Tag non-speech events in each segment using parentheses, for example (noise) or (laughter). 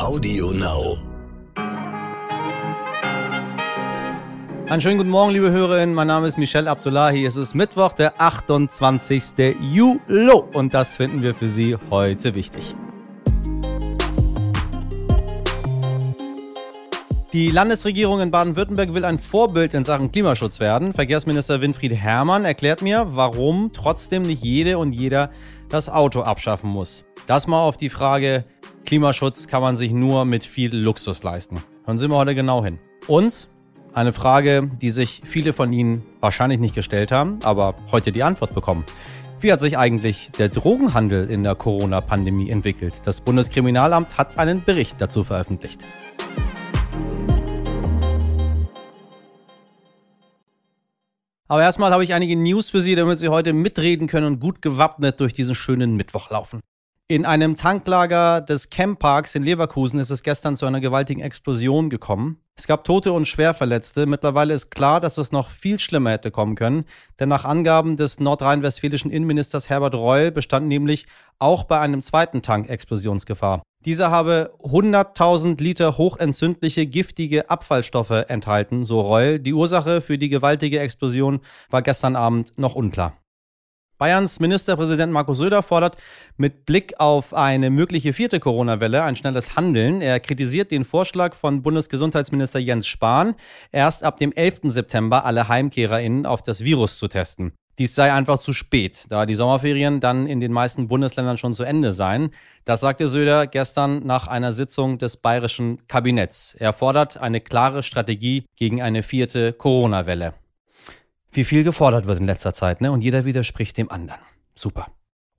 Audio Now. Einen schönen guten Morgen, liebe Hörerinnen. Mein Name ist Michel Abdullahi. Es ist Mittwoch, der 28. Juli. Und das finden wir für Sie heute wichtig. Die Landesregierung in Baden-Württemberg will ein Vorbild in Sachen Klimaschutz werden. Verkehrsminister Winfried Herrmann erklärt mir, warum trotzdem nicht jede und jeder das Auto abschaffen muss. Das mal auf die Frage, Klimaschutz kann man sich nur mit viel Luxus leisten. Hören Sie mal heute genau hin. Und eine Frage, die sich viele von Ihnen wahrscheinlich nicht gestellt haben, aber heute die Antwort bekommen. Wie hat sich eigentlich der Drogenhandel in der Corona-Pandemie entwickelt? Das Bundeskriminalamt hat einen Bericht dazu veröffentlicht. Aber erstmal habe ich einige News für Sie, damit Sie heute mitreden können und gut gewappnet durch diesen schönen Mittwoch laufen. In einem Tanklager des Campparks in Leverkusen ist es gestern zu einer gewaltigen Explosion gekommen. Es gab Tote und Schwerverletzte. Mittlerweile ist klar, dass es noch viel schlimmer hätte kommen können. Denn nach Angaben des nordrhein-westfälischen Innenministers Herbert Reul bestand nämlich auch bei einem zweiten Tank Explosionsgefahr. Dieser habe 100.000 Liter hochentzündliche, giftige Abfallstoffe enthalten, so Reul. Die Ursache für die gewaltige Explosion war gestern Abend noch unklar. Bayerns Ministerpräsident Markus Söder fordert mit Blick auf eine mögliche vierte Corona-Welle ein schnelles Handeln. Er kritisiert den Vorschlag von Bundesgesundheitsminister Jens Spahn, erst ab dem 11. September alle HeimkehrerInnen auf das Virus zu testen. Dies sei einfach zu spät, da die Sommerferien dann in den meisten Bundesländern schon zu Ende seien. Das sagte Söder gestern nach einer Sitzung des bayerischen Kabinetts. Er fordert eine klare Strategie gegen eine vierte Corona-Welle wie viel gefordert wird in letzter Zeit, ne? Und jeder widerspricht dem anderen. Super.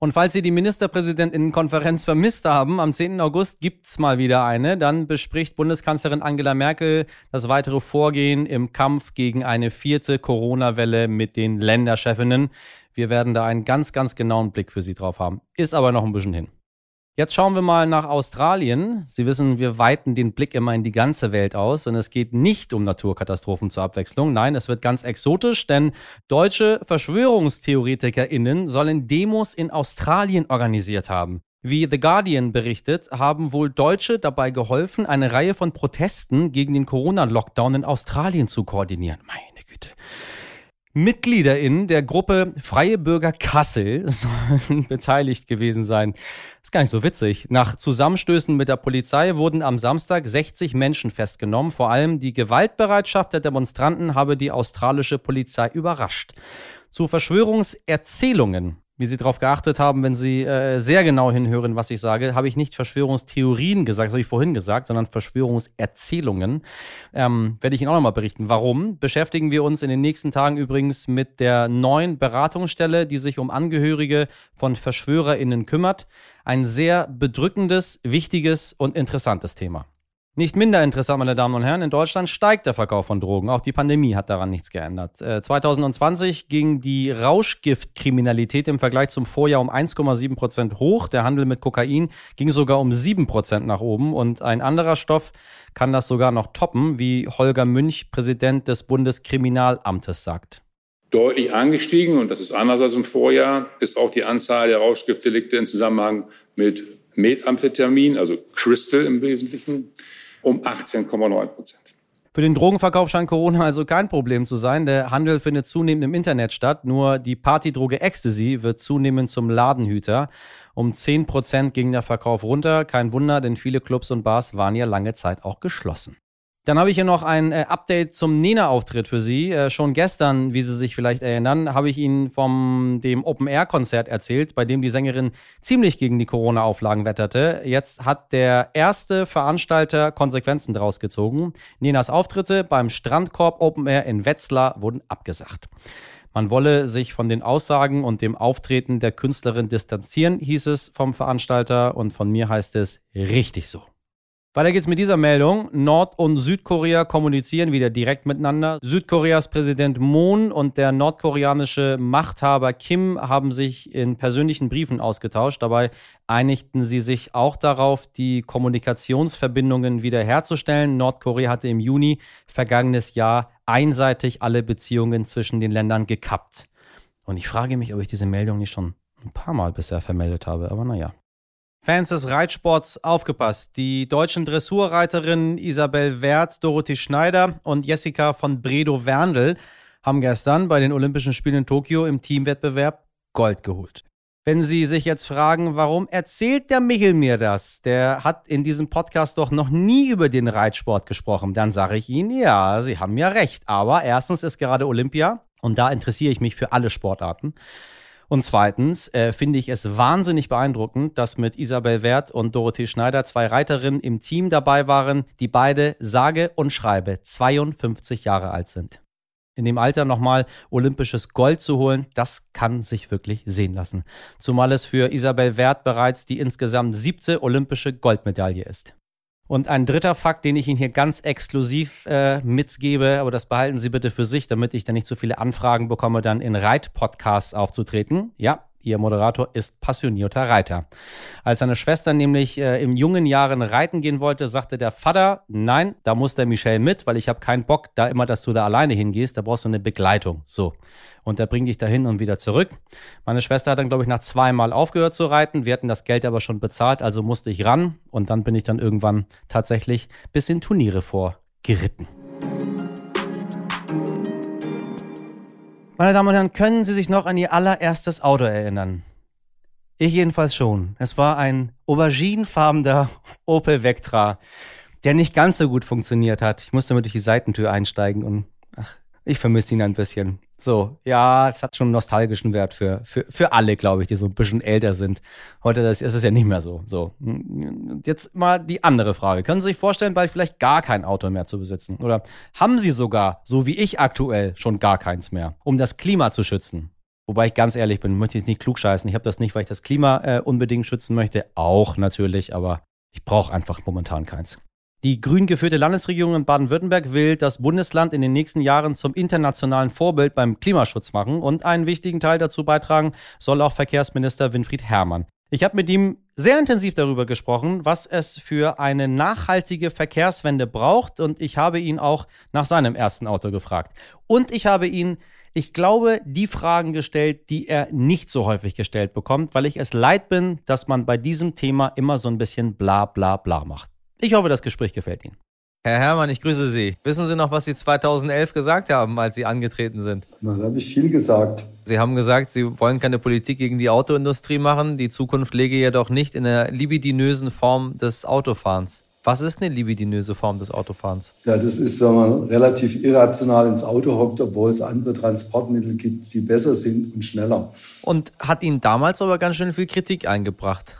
Und falls Sie die Ministerpräsidentinnenkonferenz vermisst haben, am 10. August gibt's mal wieder eine. Dann bespricht Bundeskanzlerin Angela Merkel das weitere Vorgehen im Kampf gegen eine vierte Corona-Welle mit den Länderchefinnen. Wir werden da einen ganz, ganz genauen Blick für Sie drauf haben. Ist aber noch ein bisschen hin. Jetzt schauen wir mal nach Australien. Sie wissen, wir weiten den Blick immer in die ganze Welt aus und es geht nicht um Naturkatastrophen zur Abwechslung. Nein, es wird ganz exotisch, denn deutsche Verschwörungstheoretikerinnen sollen Demos in Australien organisiert haben. Wie The Guardian berichtet, haben wohl Deutsche dabei geholfen, eine Reihe von Protesten gegen den Corona-Lockdown in Australien zu koordinieren. Meine Güte. MitgliederInnen der Gruppe Freie Bürger Kassel (laughs) sollen beteiligt gewesen sein. Das ist gar nicht so witzig. Nach Zusammenstößen mit der Polizei wurden am Samstag 60 Menschen festgenommen. Vor allem die Gewaltbereitschaft der Demonstranten habe die australische Polizei überrascht. Zu Verschwörungserzählungen wie Sie darauf geachtet haben, wenn Sie äh, sehr genau hinhören, was ich sage, habe ich nicht Verschwörungstheorien gesagt, das habe ich vorhin gesagt, sondern Verschwörungserzählungen. Ähm, werde ich Ihnen auch nochmal berichten. Warum? Beschäftigen wir uns in den nächsten Tagen übrigens mit der neuen Beratungsstelle, die sich um Angehörige von VerschwörerInnen kümmert. Ein sehr bedrückendes, wichtiges und interessantes Thema. Nicht minder interessant, meine Damen und Herren, in Deutschland steigt der Verkauf von Drogen. Auch die Pandemie hat daran nichts geändert. 2020 äh, ging die Rauschgiftkriminalität im Vergleich zum Vorjahr um 1,7 Prozent hoch. Der Handel mit Kokain ging sogar um 7 Prozent nach oben. Und ein anderer Stoff kann das sogar noch toppen, wie Holger Münch, Präsident des Bundeskriminalamtes, sagt. Deutlich angestiegen, und das ist anders als im Vorjahr, ist auch die Anzahl der Rauschgiftdelikte im Zusammenhang mit Methamphetamin, also Crystal im Wesentlichen um 18,9 Prozent. Für den Drogenverkauf scheint Corona also kein Problem zu sein. Der Handel findet zunehmend im Internet statt. Nur die Partydroge Ecstasy wird zunehmend zum Ladenhüter. Um 10 Prozent ging der Verkauf runter. Kein Wunder, denn viele Clubs und Bars waren ja lange Zeit auch geschlossen. Dann habe ich hier noch ein äh, Update zum Nena-Auftritt für Sie. Äh, schon gestern, wie Sie sich vielleicht erinnern, habe ich Ihnen vom dem Open-Air-Konzert erzählt, bei dem die Sängerin ziemlich gegen die Corona-Auflagen wetterte. Jetzt hat der erste Veranstalter Konsequenzen daraus gezogen. Nenas Auftritte beim Strandkorb Open Air in Wetzlar wurden abgesagt. Man wolle sich von den Aussagen und dem Auftreten der Künstlerin distanzieren, hieß es vom Veranstalter und von mir heißt es richtig so. Weiter geht's mit dieser Meldung. Nord- und Südkorea kommunizieren wieder direkt miteinander. Südkoreas Präsident Moon und der nordkoreanische Machthaber Kim haben sich in persönlichen Briefen ausgetauscht. Dabei einigten sie sich auch darauf, die Kommunikationsverbindungen wiederherzustellen. Nordkorea hatte im Juni vergangenes Jahr einseitig alle Beziehungen zwischen den Ländern gekappt. Und ich frage mich, ob ich diese Meldung nicht schon ein paar Mal bisher vermeldet habe, aber naja. Fans des Reitsports aufgepasst. Die deutschen Dressurreiterinnen Isabel Wert, Dorothee Schneider und Jessica von Bredow-Werndl haben gestern bei den Olympischen Spielen in Tokio im Teamwettbewerb Gold geholt. Wenn Sie sich jetzt fragen, warum erzählt der Michel mir das? Der hat in diesem Podcast doch noch nie über den Reitsport gesprochen. Dann sage ich Ihnen, ja, Sie haben ja recht. Aber erstens ist gerade Olympia und da interessiere ich mich für alle Sportarten. Und zweitens äh, finde ich es wahnsinnig beeindruckend, dass mit Isabel Wert und Dorothee Schneider zwei Reiterinnen im Team dabei waren, die beide sage und schreibe 52 Jahre alt sind. In dem Alter nochmal olympisches Gold zu holen, das kann sich wirklich sehen lassen. Zumal es für Isabel Wert bereits die insgesamt siebte olympische Goldmedaille ist. Und ein dritter Fakt, den ich Ihnen hier ganz exklusiv äh, mitgebe, aber das behalten Sie bitte für sich, damit ich dann nicht so viele Anfragen bekomme, dann in Reit-Podcasts aufzutreten. Ja, Ihr Moderator ist passionierter Reiter. Als seine Schwester nämlich äh, in jungen Jahren reiten gehen wollte, sagte der Vater, nein, da muss der Michel mit, weil ich habe keinen Bock, da immer, dass du da alleine hingehst, da brauchst du eine Begleitung. So. Und der bringt dich dahin und wieder zurück. Meine Schwester hat dann, glaube ich, nach zweimal aufgehört zu reiten. Wir hatten das Geld aber schon bezahlt, also musste ich ran. Und dann bin ich dann irgendwann tatsächlich bis in Turniere vorgeritten. Meine Damen und Herren, können Sie sich noch an Ihr allererstes Auto erinnern? Ich jedenfalls schon. Es war ein auberginefarbener (laughs) Opel Vectra, der nicht ganz so gut funktioniert hat. Ich musste mit durch die Seitentür einsteigen und ach, ich vermisse ihn ein bisschen. So, ja, es hat schon einen nostalgischen Wert für, für, für alle, glaube ich, die so ein bisschen älter sind. Heute ist es ja nicht mehr so. So, jetzt mal die andere Frage. Können Sie sich vorstellen, bald vielleicht gar kein Auto mehr zu besitzen? Oder haben Sie sogar, so wie ich aktuell, schon gar keins mehr, um das Klima zu schützen? Wobei ich ganz ehrlich bin, möchte ich nicht klugscheißen. Ich habe das nicht, weil ich das Klima äh, unbedingt schützen möchte. Auch natürlich, aber ich brauche einfach momentan keins. Die grün geführte Landesregierung in Baden-Württemberg will das Bundesland in den nächsten Jahren zum internationalen Vorbild beim Klimaschutz machen und einen wichtigen Teil dazu beitragen soll auch Verkehrsminister Winfried Herrmann. Ich habe mit ihm sehr intensiv darüber gesprochen, was es für eine nachhaltige Verkehrswende braucht und ich habe ihn auch nach seinem ersten Auto gefragt. Und ich habe ihn, ich glaube, die Fragen gestellt, die er nicht so häufig gestellt bekommt, weil ich es leid bin, dass man bei diesem Thema immer so ein bisschen bla bla bla macht. Ich hoffe, das Gespräch gefällt Ihnen. Herr Herrmann, ich grüße Sie. Wissen Sie noch, was Sie 2011 gesagt haben, als Sie angetreten sind? Na, da habe ich viel gesagt. Sie haben gesagt, Sie wollen keine Politik gegen die Autoindustrie machen. Die Zukunft lege jedoch nicht in der libidinösen Form des Autofahrens. Was ist eine libidinöse Form des Autofahrens? Ja, das ist, wenn man relativ irrational ins Auto hockt, obwohl es andere Transportmittel gibt, die besser sind und schneller. Und hat Ihnen damals aber ganz schön viel Kritik eingebracht.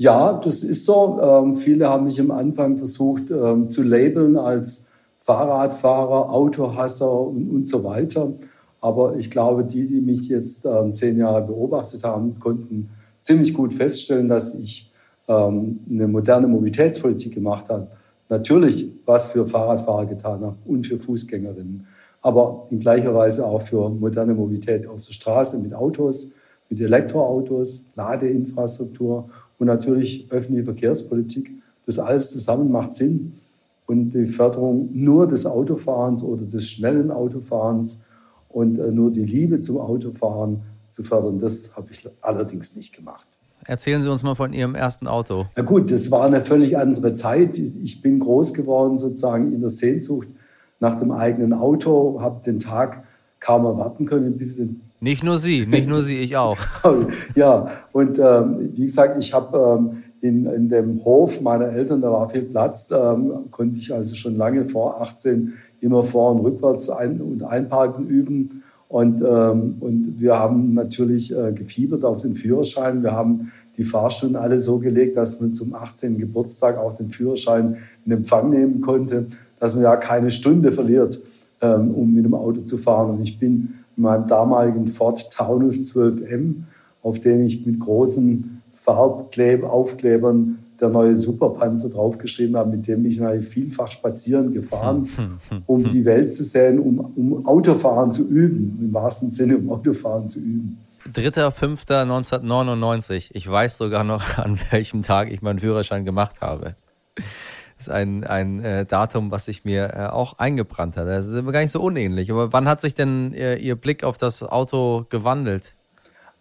Ja, das ist so. Ähm, viele haben mich am Anfang versucht ähm, zu labeln als Fahrradfahrer, Autohasser und, und so weiter. Aber ich glaube, die, die mich jetzt ähm, zehn Jahre beobachtet haben, konnten ziemlich gut feststellen, dass ich ähm, eine moderne Mobilitätspolitik gemacht habe. Natürlich was für Fahrradfahrer getan habe und für Fußgängerinnen, aber in gleicher Weise auch für moderne Mobilität auf der Straße mit Autos, mit Elektroautos, Ladeinfrastruktur und natürlich öffentliche Verkehrspolitik. Das alles zusammen macht Sinn. Und die Förderung nur des Autofahrens oder des schnellen Autofahrens und äh, nur die Liebe zum Autofahren zu fördern, das habe ich allerdings nicht gemacht. Erzählen Sie uns mal von Ihrem ersten Auto. Na gut, das war eine völlig andere Zeit. Ich bin groß geworden sozusagen in der Sehnsucht nach dem eigenen Auto, habe den Tag kaum erwarten können, bis nicht nur Sie, nicht nur Sie, ich auch. (laughs) ja, und ähm, wie gesagt, ich habe ähm, in, in dem Hof meiner Eltern, da war viel Platz, ähm, konnte ich also schon lange vor 18 immer vor und rückwärts ein- und einparken üben. Und, ähm, und wir haben natürlich äh, gefiebert auf den Führerschein. Wir haben die Fahrstunden alle so gelegt, dass man zum 18. Geburtstag auch den Führerschein in Empfang nehmen konnte, dass man ja keine Stunde verliert, ähm, um mit dem Auto zu fahren. Und ich bin in meinem damaligen Ford Taunus 12M, auf den ich mit großen Farbkleb-Aufklebern der neue Superpanzer draufgeschrieben habe, mit dem ich vielfach spazieren gefahren, (laughs) um die Welt zu sehen, um, um Autofahren zu üben, im wahrsten Sinne um Autofahren zu üben. 3.5.1999. Ich weiß sogar noch, (laughs) an welchem Tag ich meinen Führerschein gemacht habe ist ein, ein äh, Datum, was sich mir äh, auch eingebrannt hat. Das ist gar nicht so unähnlich. Aber wann hat sich denn äh, Ihr Blick auf das Auto gewandelt?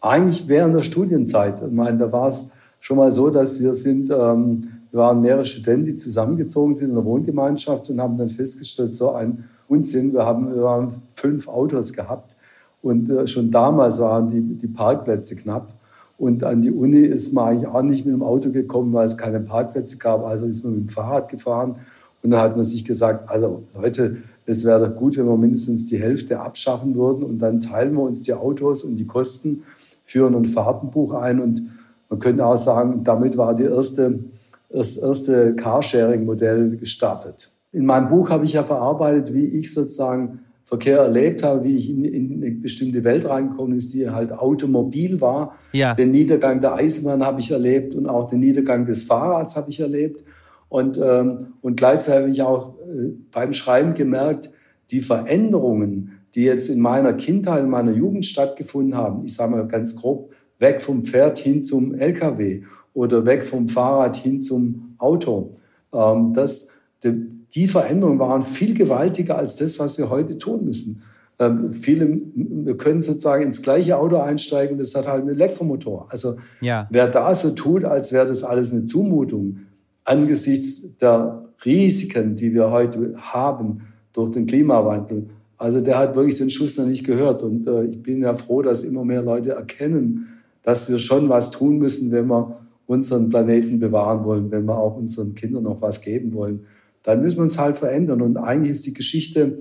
Eigentlich während der Studienzeit. Ich meine, da war es schon mal so, dass wir sind, ähm, wir waren mehrere Studenten, die zusammengezogen sind in der Wohngemeinschaft und haben dann festgestellt, so ein Unsinn, wir haben, wir haben fünf Autos gehabt und äh, schon damals waren die, die Parkplätze knapp. Und an die Uni ist man eigentlich auch nicht mit dem Auto gekommen, weil es keine Parkplätze gab. Also ist man mit dem Fahrrad gefahren. Und dann hat man sich gesagt, also Leute, es wäre doch gut, wenn wir mindestens die Hälfte abschaffen würden. Und dann teilen wir uns die Autos und die Kosten, führen ein Fahrtenbuch ein. Und man könnte auch sagen, damit war die erste, das erste Carsharing-Modell gestartet. In meinem Buch habe ich ja verarbeitet, wie ich sozusagen Verkehr erlebt habe, wie ich in, in eine bestimmte Welt reingekommen ist, die halt automobil war. Ja. Den Niedergang der Eisenbahn habe ich erlebt und auch den Niedergang des Fahrrads habe ich erlebt. Und, ähm, und gleichzeitig habe ich auch äh, beim Schreiben gemerkt, die Veränderungen, die jetzt in meiner Kindheit, in meiner Jugend stattgefunden haben, ich sage mal ganz grob, weg vom Pferd hin zum LKW oder weg vom Fahrrad hin zum Auto. Ähm, das, die Veränderungen waren viel gewaltiger als das, was wir heute tun müssen. Ähm, viele, wir können sozusagen ins gleiche Auto einsteigen, das hat halt einen Elektromotor. Also ja. wer da so tut, als wäre das alles eine Zumutung, angesichts der Risiken, die wir heute haben durch den Klimawandel, also der hat wirklich den Schuss noch nicht gehört. Und äh, ich bin ja froh, dass immer mehr Leute erkennen, dass wir schon was tun müssen, wenn wir unseren Planeten bewahren wollen, wenn wir auch unseren Kindern noch was geben wollen dann müssen wir uns halt verändern. Und eigentlich ist die Geschichte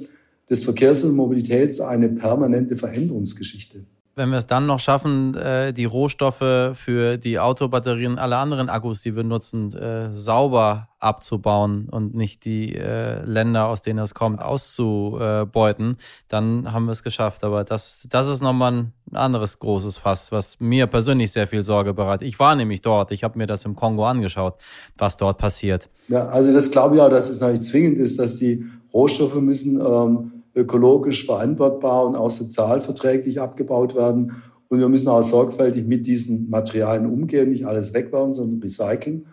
des Verkehrs und Mobilitäts eine permanente Veränderungsgeschichte wenn wir es dann noch schaffen, äh, die Rohstoffe für die Autobatterien und alle anderen Akkus, die wir nutzen, äh, sauber abzubauen und nicht die äh, Länder, aus denen es kommt, auszubeuten, dann haben wir es geschafft. Aber das, das ist nochmal ein anderes großes Fass, was mir persönlich sehr viel Sorge bereitet. Ich war nämlich dort, ich habe mir das im Kongo angeschaut, was dort passiert. Ja, also das glaube ich auch, dass es natürlich zwingend ist, dass die Rohstoffe müssen ähm, ökologisch verantwortbar und auch sozial verträglich abgebaut werden. Und wir müssen auch sorgfältig mit diesen Materialien umgehen, nicht alles wegwerfen, sondern recyceln.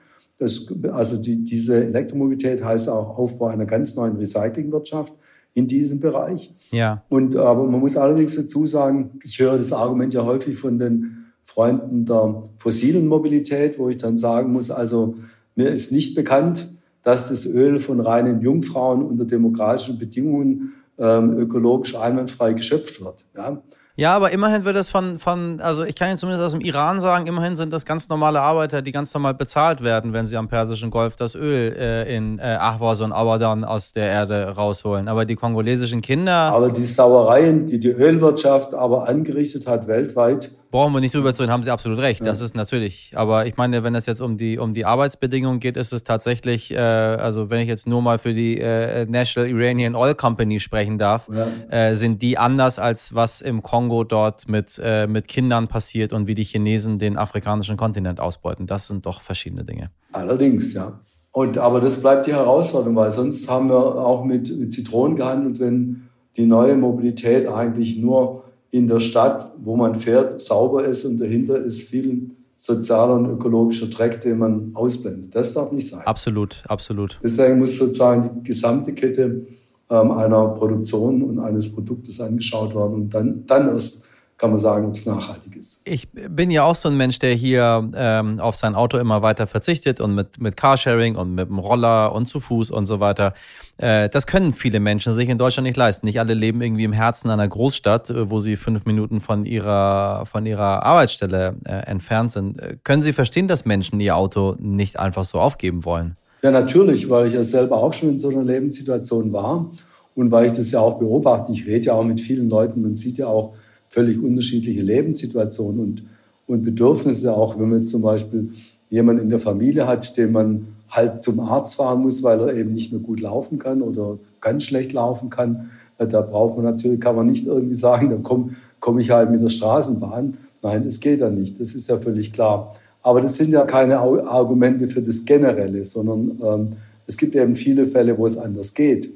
Das, also die, diese Elektromobilität heißt auch Aufbau einer ganz neuen Recyclingwirtschaft in diesem Bereich. Ja. Und aber man muss allerdings dazu sagen, ich höre das Argument ja häufig von den Freunden der fossilen Mobilität, wo ich dann sagen muss, also mir ist nicht bekannt, dass das Öl von reinen Jungfrauen unter demokratischen Bedingungen ähm, ökologisch einwandfrei geschöpft wird. Ja? Ja, aber immerhin wird es von, von, also ich kann Ihnen zumindest aus dem Iran sagen, immerhin sind das ganz normale Arbeiter, die ganz normal bezahlt werden, wenn sie am Persischen Golf das Öl äh, in äh, Ahvaz und Abadan aus der Erde rausholen. Aber die kongolesischen Kinder. Aber die Sauereien, die die Ölwirtschaft aber angerichtet hat weltweit, brauchen wir nicht drüber zu reden, haben Sie absolut recht. Ja. Das ist natürlich. Aber ich meine, wenn es jetzt um die, um die Arbeitsbedingungen geht, ist es tatsächlich, äh, also wenn ich jetzt nur mal für die äh, National Iranian Oil Company sprechen darf, ja. äh, sind die anders als was im Kongo dort mit, äh, mit Kindern passiert und wie die Chinesen den afrikanischen Kontinent ausbeuten. Das sind doch verschiedene Dinge. Allerdings, ja. Und, aber das bleibt die Herausforderung, weil sonst haben wir auch mit, mit Zitronen gehandelt, wenn die neue Mobilität eigentlich nur in der Stadt, wo man fährt, sauber ist und dahinter ist viel sozialer und ökologischer Dreck, den man ausblendet. Das darf nicht sein. Absolut, absolut. Deswegen muss sozusagen die gesamte Kette ähm, einer Produktion und eines Produktes angeschaut werden und dann, dann erst kann man sagen, ob es nachhaltig ist. Ich bin ja auch so ein Mensch, der hier ähm, auf sein Auto immer weiter verzichtet und mit, mit Carsharing und mit dem Roller und zu Fuß und so weiter. Äh, das können viele Menschen sich in Deutschland nicht leisten. Nicht alle leben irgendwie im Herzen einer Großstadt, äh, wo sie fünf Minuten von ihrer, von ihrer Arbeitsstelle äh, entfernt sind. Äh, können Sie verstehen, dass Menschen ihr Auto nicht einfach so aufgeben wollen? Ja, natürlich, weil ich ja selber auch schon in so einer Lebenssituation war und weil ich das ja auch beobachte. Ich rede ja auch mit vielen Leuten. Man sieht ja auch, völlig unterschiedliche Lebenssituationen und, und Bedürfnisse. Auch wenn man jetzt zum Beispiel jemanden in der Familie hat, den man halt zum Arzt fahren muss, weil er eben nicht mehr gut laufen kann oder ganz schlecht laufen kann. Äh, da braucht man natürlich, kann man nicht irgendwie sagen, dann komme komm ich halt mit der Straßenbahn. Nein, das geht dann nicht. Das ist ja völlig klar. Aber das sind ja keine Argumente für das Generelle, sondern ähm, es gibt eben viele Fälle, wo es anders geht.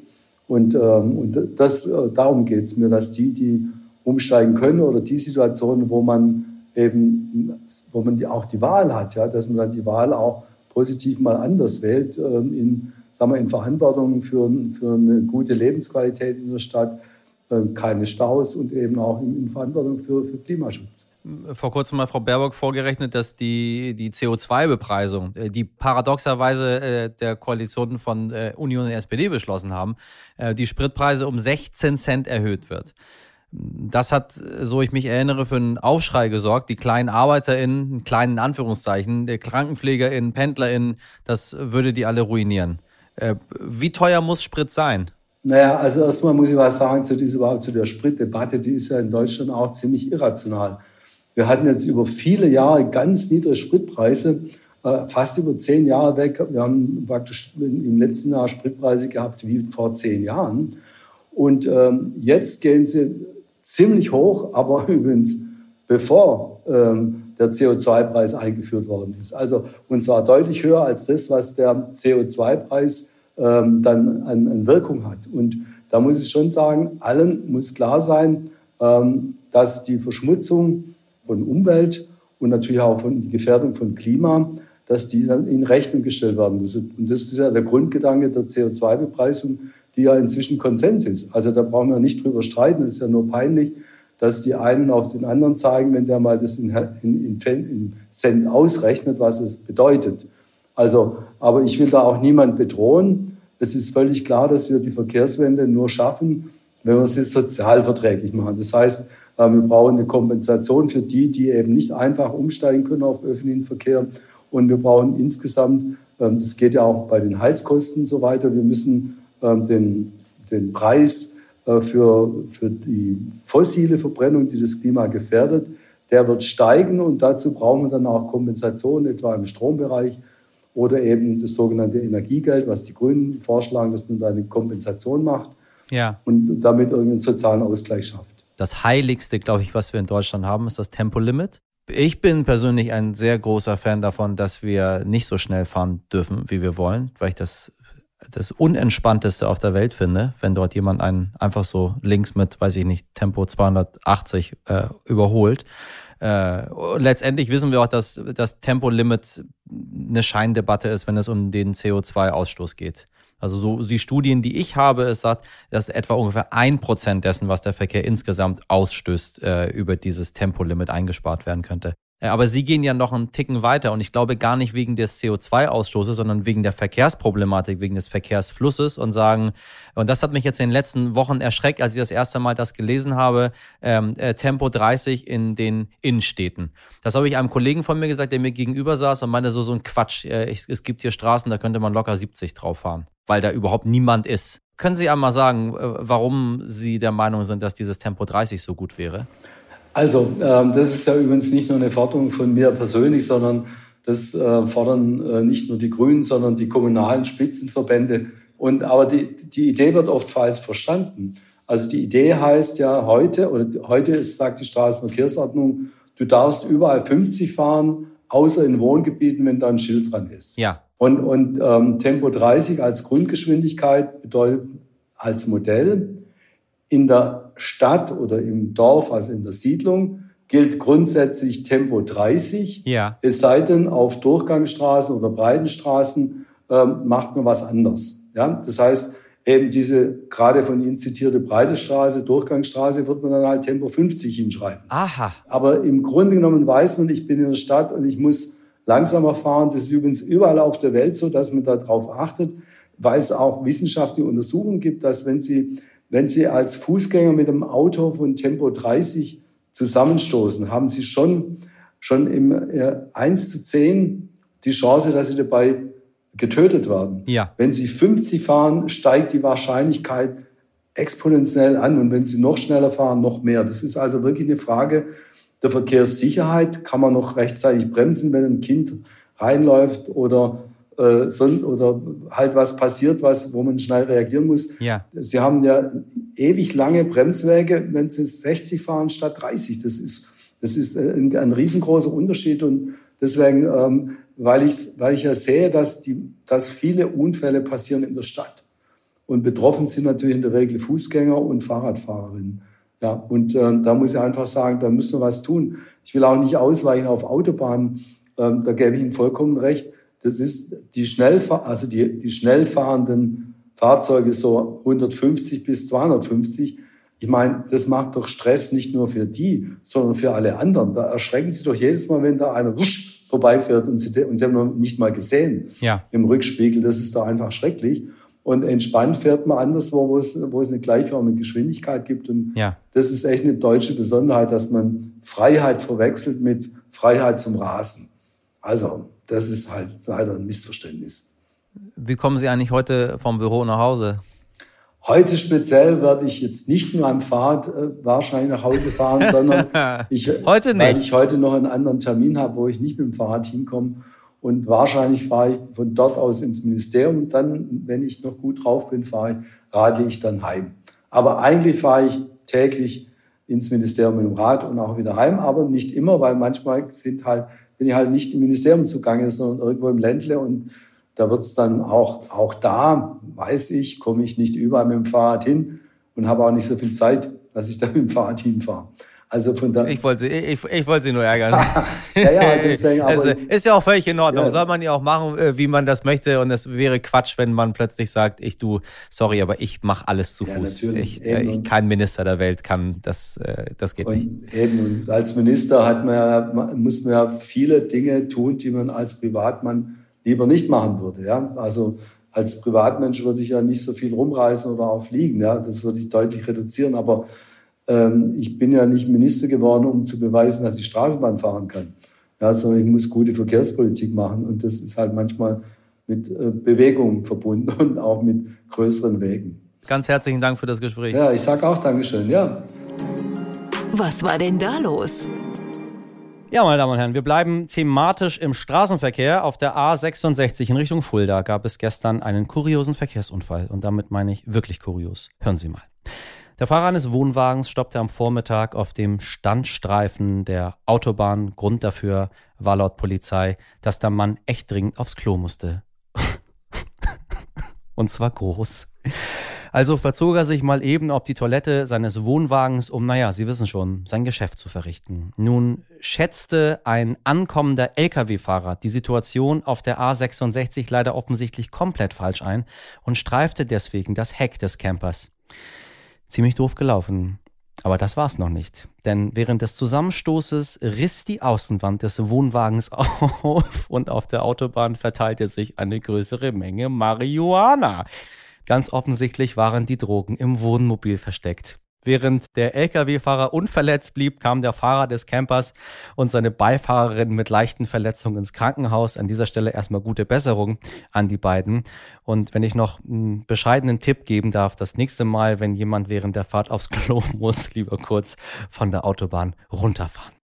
Und, ähm, und das, äh, darum geht es mir, dass die, die umsteigen können oder die Situationen, wo man eben, wo man die, auch die Wahl hat, ja, dass man dann die Wahl auch positiv mal anders wählt, ähm, in, sagen wir, in Verantwortung für, für eine gute Lebensqualität in der Stadt, ähm, keine Staus und eben auch in, Verantwortung für, für Klimaschutz. vor kurzem mal Frau Baerbock vorgerechnet, dass die, die CO2-Bepreisung, äh, die paradoxerweise äh, der Koalition von äh, Union und SPD beschlossen haben, die Spritpreise um 16 Cent erhöht wird. Das hat, so ich mich erinnere, für einen Aufschrei gesorgt. Die kleinen ArbeiterInnen, kleinen Anführungszeichen, die KrankenpflegerInnen, PendlerInnen, das würde die alle ruinieren. Äh, wie teuer muss Sprit sein? Naja, also erstmal muss ich was sagen zu, dieser, zu der Spritdebatte. Die ist ja in Deutschland auch ziemlich irrational. Wir hatten jetzt über viele Jahre ganz niedrige Spritpreise, äh, fast über zehn Jahre weg. Wir haben praktisch im letzten Jahr Spritpreise gehabt wie vor zehn Jahren. Und ähm, jetzt gehen sie ziemlich hoch, aber (laughs) übrigens bevor ähm, der CO2-Preis eingeführt worden ist. Also und zwar deutlich höher als das, was der CO2-Preis ähm, dann an, an, Wirkung hat. Und da muss ich schon sagen, allen muss klar sein, ähm, dass die Verschmutzung von Umwelt und natürlich auch von die Gefährdung von Klima, dass die dann in Rechnung gestellt werden muss. Und das ist ja der Grundgedanke der CO2-Bepreisung, die ja inzwischen Konsens ist. Also da brauchen wir nicht drüber streiten. Es ist ja nur peinlich, dass die einen auf den anderen zeigen, wenn der mal das in, in, in Cent ausrechnet, was es bedeutet. Also, aber ich will da auch niemand bedrohen. Es ist völlig klar, dass wir die Verkehrswende nur schaffen, wenn wir sie sozial verträglich machen. Das heißt, äh, wir brauchen eine Kompensation für die, die eben nicht einfach umsteigen können auf öffentlichen Verkehr. Und wir brauchen insgesamt, ähm, das geht ja auch bei den Heizkosten und so weiter, wir müssen den, den Preis äh, für, für die fossile Verbrennung, die das Klima gefährdet, der wird steigen und dazu brauchen wir dann auch Kompensationen, etwa im Strombereich oder eben das sogenannte Energiegeld, was die Grünen vorschlagen, dass man da eine Kompensation macht ja. und damit irgendeinen sozialen Ausgleich schafft. Das Heiligste, glaube ich, was wir in Deutschland haben, ist das Tempolimit. Ich bin persönlich ein sehr großer Fan davon, dass wir nicht so schnell fahren dürfen, wie wir wollen, weil ich das das unentspannteste auf der Welt finde, wenn dort jemand einen einfach so links mit, weiß ich nicht, Tempo 280 äh, überholt. Äh, letztendlich wissen wir auch, dass das Tempolimit eine Scheindebatte ist, wenn es um den CO2-Ausstoß geht. Also so die Studien, die ich habe, es sagt, dass etwa ungefähr ein Prozent dessen, was der Verkehr insgesamt ausstößt, äh, über dieses Tempolimit eingespart werden könnte. Äh, aber sie gehen ja noch einen Ticken weiter und ich glaube gar nicht wegen des CO2-Ausstoßes, sondern wegen der Verkehrsproblematik, wegen des Verkehrsflusses und sagen, und das hat mich jetzt in den letzten Wochen erschreckt, als ich das erste Mal das gelesen habe, ähm, äh, Tempo 30 in den Innenstädten. Das habe ich einem Kollegen von mir gesagt, der mir gegenüber saß und meinte so, so ein Quatsch, äh, ich, es gibt hier Straßen, da könnte man locker 70 drauf fahren, weil da überhaupt niemand ist. Können Sie einmal sagen, äh, warum Sie der Meinung sind, dass dieses Tempo 30 so gut wäre? Also, ähm, das ist ja übrigens nicht nur eine Forderung von mir persönlich, sondern das äh, fordern äh, nicht nur die Grünen, sondern die kommunalen Spitzenverbände. Und, aber die, die Idee wird oft falsch verstanden. Also die Idee heißt ja heute, oder heute ist, sagt die Straßenverkehrsordnung, du darfst überall 50 fahren, außer in Wohngebieten, wenn da ein Schild dran ist. Ja. Und, und ähm, Tempo 30 als Grundgeschwindigkeit bedeutet als Modell, in der Stadt oder im Dorf, also in der Siedlung, gilt grundsätzlich Tempo 30. Ja. Es sei denn, auf Durchgangsstraßen oder Breitenstraßen ähm, macht man was anderes. Ja? Das heißt, eben diese gerade von Ihnen zitierte breite Straße, Durchgangsstraße, wird man dann halt Tempo 50 hinschreiben. Aha. Aber im Grunde genommen weiß man, ich bin in der Stadt und ich muss langsamer fahren. Das ist übrigens überall auf der Welt so, dass man darauf achtet, weil es auch wissenschaftliche Untersuchungen gibt, dass wenn Sie wenn Sie als Fußgänger mit einem Auto von Tempo 30 zusammenstoßen, haben Sie schon, schon im äh, 1 zu 10 die Chance, dass Sie dabei getötet werden. Ja. Wenn Sie 50 fahren, steigt die Wahrscheinlichkeit exponentiell an und wenn Sie noch schneller fahren, noch mehr. Das ist also wirklich eine Frage der Verkehrssicherheit. Kann man noch rechtzeitig bremsen, wenn ein Kind reinläuft oder äh, oder halt was passiert, was, wo man schnell reagieren muss. Ja. Sie haben ja ewig lange Bremswege, wenn Sie 60 fahren statt 30. Das ist, das ist ein, ein riesengroßer Unterschied und deswegen, ähm, weil ich, weil ich ja sehe, dass die, dass viele Unfälle passieren in der Stadt. Und betroffen sind natürlich in der Regel Fußgänger und Fahrradfahrerinnen. Ja, und äh, da muss ich einfach sagen, da müssen wir was tun. Ich will auch nicht ausweichen auf Autobahnen. Ähm, da gebe ich Ihnen vollkommen recht. Das ist die Schnellfahr also die, die schnell fahrenden Fahrzeuge so 150 bis 250. Ich meine, das macht doch Stress nicht nur für die, sondern für alle anderen. Da erschrecken sie doch jedes Mal, wenn da einer wusch vorbeifährt und sie, und sie haben noch nicht mal gesehen ja. im Rückspiegel. Das ist doch einfach schrecklich. Und entspannt fährt man anderswo, wo es, wo es eine gleichförmige Geschwindigkeit gibt. Und ja. das ist echt eine deutsche Besonderheit, dass man Freiheit verwechselt mit Freiheit zum Rasen. Also, das ist halt leider ein Missverständnis. Wie kommen Sie eigentlich heute vom Büro nach Hause? Heute speziell werde ich jetzt nicht nur am Fahrrad äh, wahrscheinlich nach Hause fahren, (laughs) sondern ich, heute nicht. weil ich heute noch einen anderen Termin habe, wo ich nicht mit dem Fahrrad hinkomme. Und wahrscheinlich fahre ich von dort aus ins Ministerium. Und dann, wenn ich noch gut drauf bin, fahre ich, radle ich dann heim. Aber eigentlich fahre ich täglich ins Ministerium mit dem Rad und auch wieder heim. Aber nicht immer, weil manchmal sind halt, bin ich halt nicht im Ministerium zugange, sondern irgendwo im Ländle und da wird es dann auch, auch da, weiß ich, komme ich nicht überall mit dem Fahrrad hin und habe auch nicht so viel Zeit, dass ich da (laughs) mit dem Fahrrad hinfahre. Also von da ich wollte sie, ich, ich wollte sie nur ärgern. (laughs) ja, ja, deswegen. (laughs) Also, ist ja auch völlig in Ordnung. Ja. Soll man ja auch machen, äh, wie man das möchte. Und es wäre Quatsch, wenn man plötzlich sagt, ich du, sorry, aber ich mache alles zu Ja, Fuß. natürlich. Ich, äh, ich, kein Minister der Welt kann das, äh, das geht nicht. und eben, und als Minister hat man ja, muss man ja viele Dinge tun, die man als Privatmann lieber nicht machen würde. Ja? Also als Privatmensch würde ich ja nicht so viel rumreisen oder auch fliegen. Ja? Das würde ich deutlich reduzieren. Aber ich bin ja nicht Minister geworden, um zu beweisen, dass ich Straßenbahn fahren kann. Ja, sondern ich muss gute Verkehrspolitik machen. Und das ist halt manchmal mit äh, Bewegung verbunden (laughs) und auch mit größeren Wegen. Ganz herzlichen Dank für das Gespräch. Ja, ich sage auch Dankeschön. Ja. Was war denn da los? Ja, meine Damen und Herren, wir bleiben thematisch im Straßenverkehr. Auf der A66 in Richtung Fulda gab es gestern einen kuriosen Verkehrsunfall. Und damit meine ich wirklich kurios. Hören Sie mal. Der Fahrer eines Wohnwagens stoppte am Vormittag auf dem Standstreifen der Autobahn. Grund dafür war laut Polizei, dass der Mann echt dringend aufs Klo musste. (laughs) Und zwar groß. Also verzog er sich mal eben auf die Toilette seines Wohnwagens, um, naja, Sie wissen schon, sein Geschäft zu verrichten. Nun schätzte ein ankommender Lkw-Fahrer die Situation auf der A66 leider offensichtlich komplett falsch ein und streifte deswegen das Heck des Campers. Ziemlich doof gelaufen. Aber das war's noch nicht. Denn während des Zusammenstoßes riss die Außenwand des Wohnwagens (laughs) auf und auf der Autobahn verteilte sich eine größere Menge Marihuana. Ganz offensichtlich waren die Drogen im Wohnmobil versteckt. Während der Lkw-Fahrer unverletzt blieb, kam der Fahrer des Campers und seine Beifahrerin mit leichten Verletzungen ins Krankenhaus. An dieser Stelle erstmal gute Besserung an die beiden. Und wenn ich noch einen bescheidenen Tipp geben darf, das nächste Mal, wenn jemand während der Fahrt aufs Klo (laughs) muss, lieber kurz von der Autobahn runterfahren.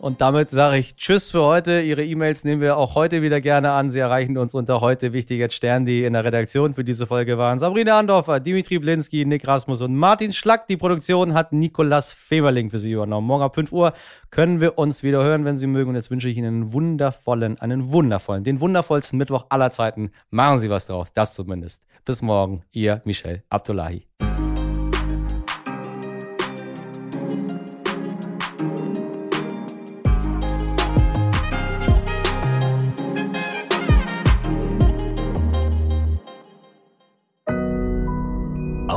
Und damit sage ich Tschüss für heute. Ihre E-Mails nehmen wir auch heute wieder gerne an. Sie erreichen uns unter heute wichtig jetzt Stern, die in der Redaktion für diese Folge waren. Sabrina Andorfer, Dimitri Blinski, Nick Rasmus und Martin Schlack. Die Produktion hat Nikolas Femerling für Sie übernommen. Morgen ab 5 Uhr können wir uns wieder hören, wenn Sie mögen. Und jetzt wünsche ich Ihnen einen wundervollen, einen wundervollen, den wundervollsten Mittwoch aller Zeiten. Machen Sie was draus, das zumindest. Bis morgen, Ihr Michel Abdullahi.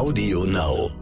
Audio Now.